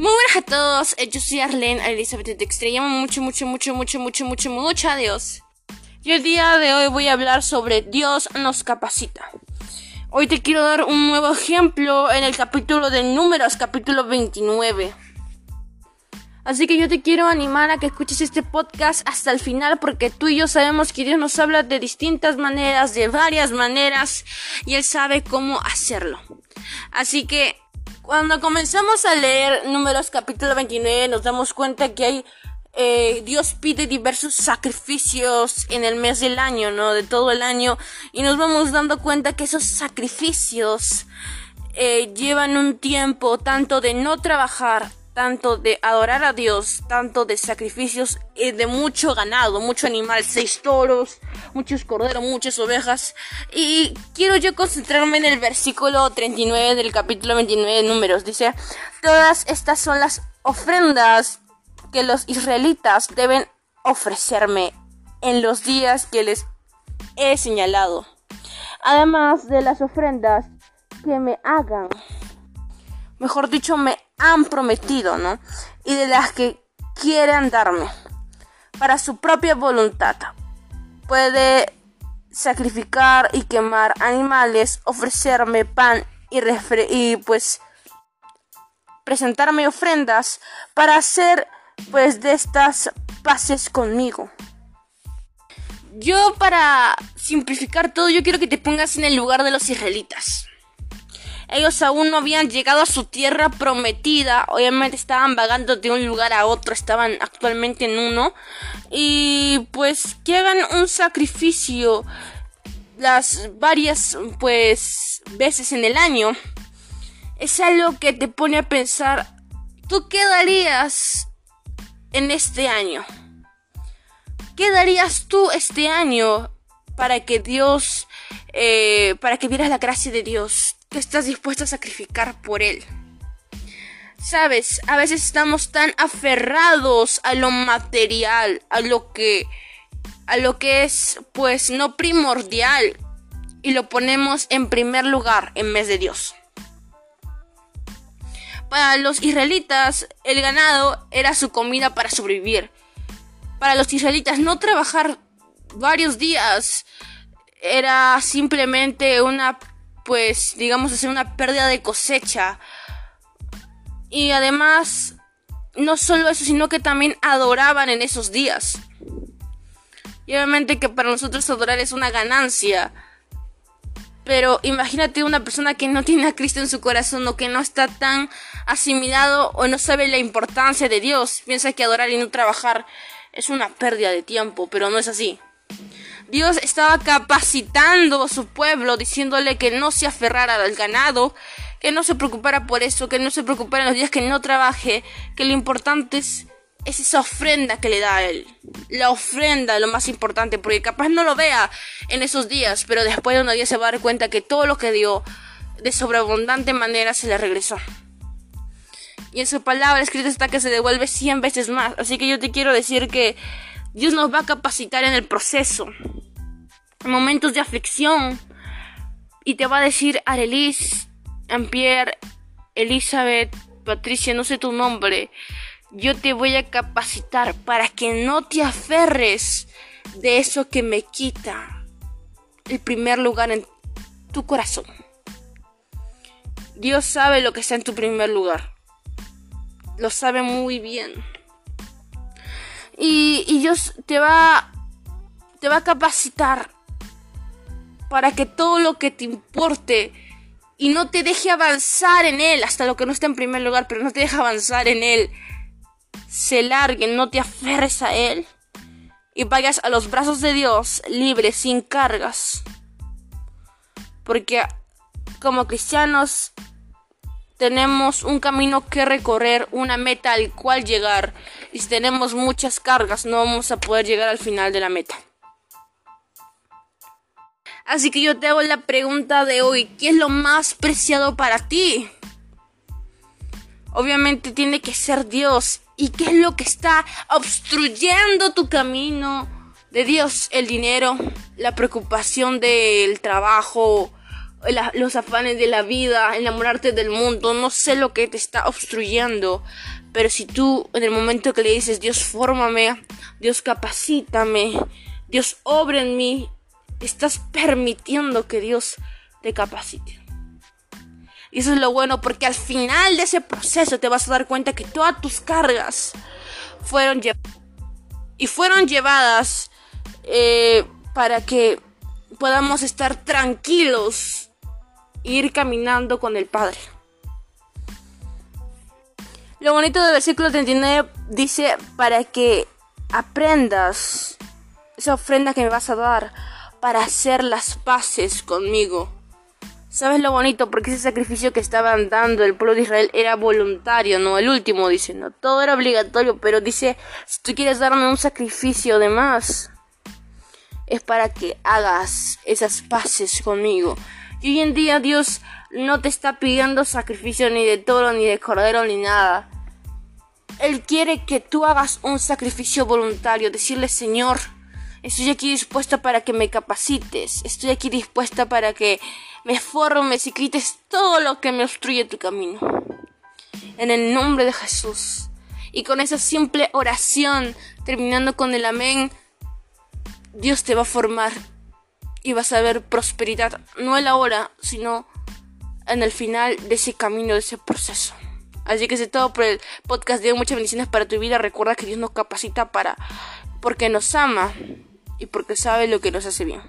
Muy buenas a todos, eh, yo soy Arlene Elizabeth te extrañamos mucho, mucho, mucho, mucho, mucho, mucho, mucho a Dios. Y el día de hoy voy a hablar sobre Dios nos capacita. Hoy te quiero dar un nuevo ejemplo en el capítulo de Números, capítulo 29. Así que yo te quiero animar a que escuches este podcast hasta el final porque tú y yo sabemos que Dios nos habla de distintas maneras, de varias maneras, y Él sabe cómo hacerlo. Así que cuando comenzamos a leer números capítulo 29 nos damos cuenta que hay eh, Dios pide diversos sacrificios en el mes del año, ¿no? De todo el año. Y nos vamos dando cuenta que esos sacrificios eh, llevan un tiempo tanto de no trabajar tanto de adorar a Dios, tanto de sacrificios y de mucho ganado, mucho animal, seis toros, muchos corderos, muchas ovejas. Y quiero yo concentrarme en el versículo 39 del capítulo 29 de números. Dice, todas estas son las ofrendas que los israelitas deben ofrecerme en los días que les he señalado. Además de las ofrendas que me hagan mejor dicho, me han prometido, ¿no? Y de las que quieren darme para su propia voluntad. Puede sacrificar y quemar animales, ofrecerme pan y, y pues presentarme ofrendas para hacer pues de estas paces conmigo. Yo para simplificar todo, yo quiero que te pongas en el lugar de los israelitas. Ellos aún no habían llegado a su tierra prometida. Obviamente estaban vagando de un lugar a otro. Estaban actualmente en uno. Y pues que hagan un sacrificio las varias pues veces en el año. Es algo que te pone a pensar. ¿Tú qué darías en este año? ¿Qué darías tú este año para que Dios, eh, para que vieras la gracia de Dios? Que estás dispuesto a sacrificar por él. Sabes, a veces estamos tan aferrados a lo material, a lo que a lo que es pues no primordial y lo ponemos en primer lugar en vez de Dios. Para los israelitas, el ganado era su comida para sobrevivir. Para los israelitas, no trabajar varios días era simplemente una pues digamos hacer una pérdida de cosecha. Y además, no solo eso, sino que también adoraban en esos días. Y obviamente que para nosotros adorar es una ganancia. Pero imagínate una persona que no tiene a Cristo en su corazón o que no está tan asimilado o no sabe la importancia de Dios. Piensa que adorar y no trabajar es una pérdida de tiempo, pero no es así. Dios estaba capacitando a su pueblo, diciéndole que no se aferrara al ganado, que no se preocupara por eso, que no se preocupara en los días que no trabaje, que lo importante es, esa ofrenda que le da a él. La ofrenda lo más importante, porque capaz no lo vea en esos días, pero después de unos días se va a dar cuenta que todo lo que dio de sobreabundante manera se le regresó. Y en su palabra escrita está que se devuelve 100 veces más. Así que yo te quiero decir que Dios nos va a capacitar en el proceso momentos de aflicción y te va a decir Arelis, Ampierre, Elizabeth, Patricia, no sé tu nombre, yo te voy a capacitar para que no te aferres de eso que me quita el primer lugar en tu corazón. Dios sabe lo que está en tu primer lugar. Lo sabe muy bien. Y, y Dios te va, te va a capacitar para que todo lo que te importe y no te deje avanzar en él, hasta lo que no está en primer lugar, pero no te deja avanzar en él, se largue, no te aferres a él y vayas a los brazos de Dios libre, sin cargas. Porque como cristianos tenemos un camino que recorrer, una meta al cual llegar. Y si tenemos muchas cargas, no vamos a poder llegar al final de la meta. Así que yo te hago la pregunta de hoy, ¿qué es lo más preciado para ti? Obviamente tiene que ser Dios. ¿Y qué es lo que está obstruyendo tu camino de Dios? El dinero, la preocupación del trabajo los afanes de la vida, enamorarte del mundo, no sé lo que te está obstruyendo, pero si tú en el momento que le dices, Dios, fórmame, Dios, capacítame, Dios, obra en mí, estás permitiendo que Dios te capacite. Y eso es lo bueno porque al final de ese proceso te vas a dar cuenta que todas tus cargas fueron llevadas. Y fueron llevadas eh, para que podamos estar tranquilos e ir caminando con el Padre. Lo bonito del versículo 39 dice para que aprendas esa ofrenda que me vas a dar para hacer las paces conmigo. ¿Sabes lo bonito? Porque ese sacrificio que estaban dando el pueblo de Israel era voluntario, no el último, dice, no, todo era obligatorio, pero dice, si tú quieres darme un sacrificio de más, es para que hagas esas paces conmigo. Y hoy en día Dios no te está pidiendo sacrificio ni de toro, ni de cordero, ni nada. Él quiere que tú hagas un sacrificio voluntario, decirle Señor, estoy aquí dispuesta para que me capacites, estoy aquí dispuesta para que me formes y quites todo lo que me obstruye tu camino. En el nombre de Jesús. Y con esa simple oración, terminando con el amén, Dios te va a formar y vas a ver prosperidad, no en la hora, sino en el final de ese camino, de ese proceso. Así que es todo por el podcast de muchas bendiciones para tu vida. Recuerda que Dios nos capacita para porque nos ama y porque sabe lo que nos hace bien.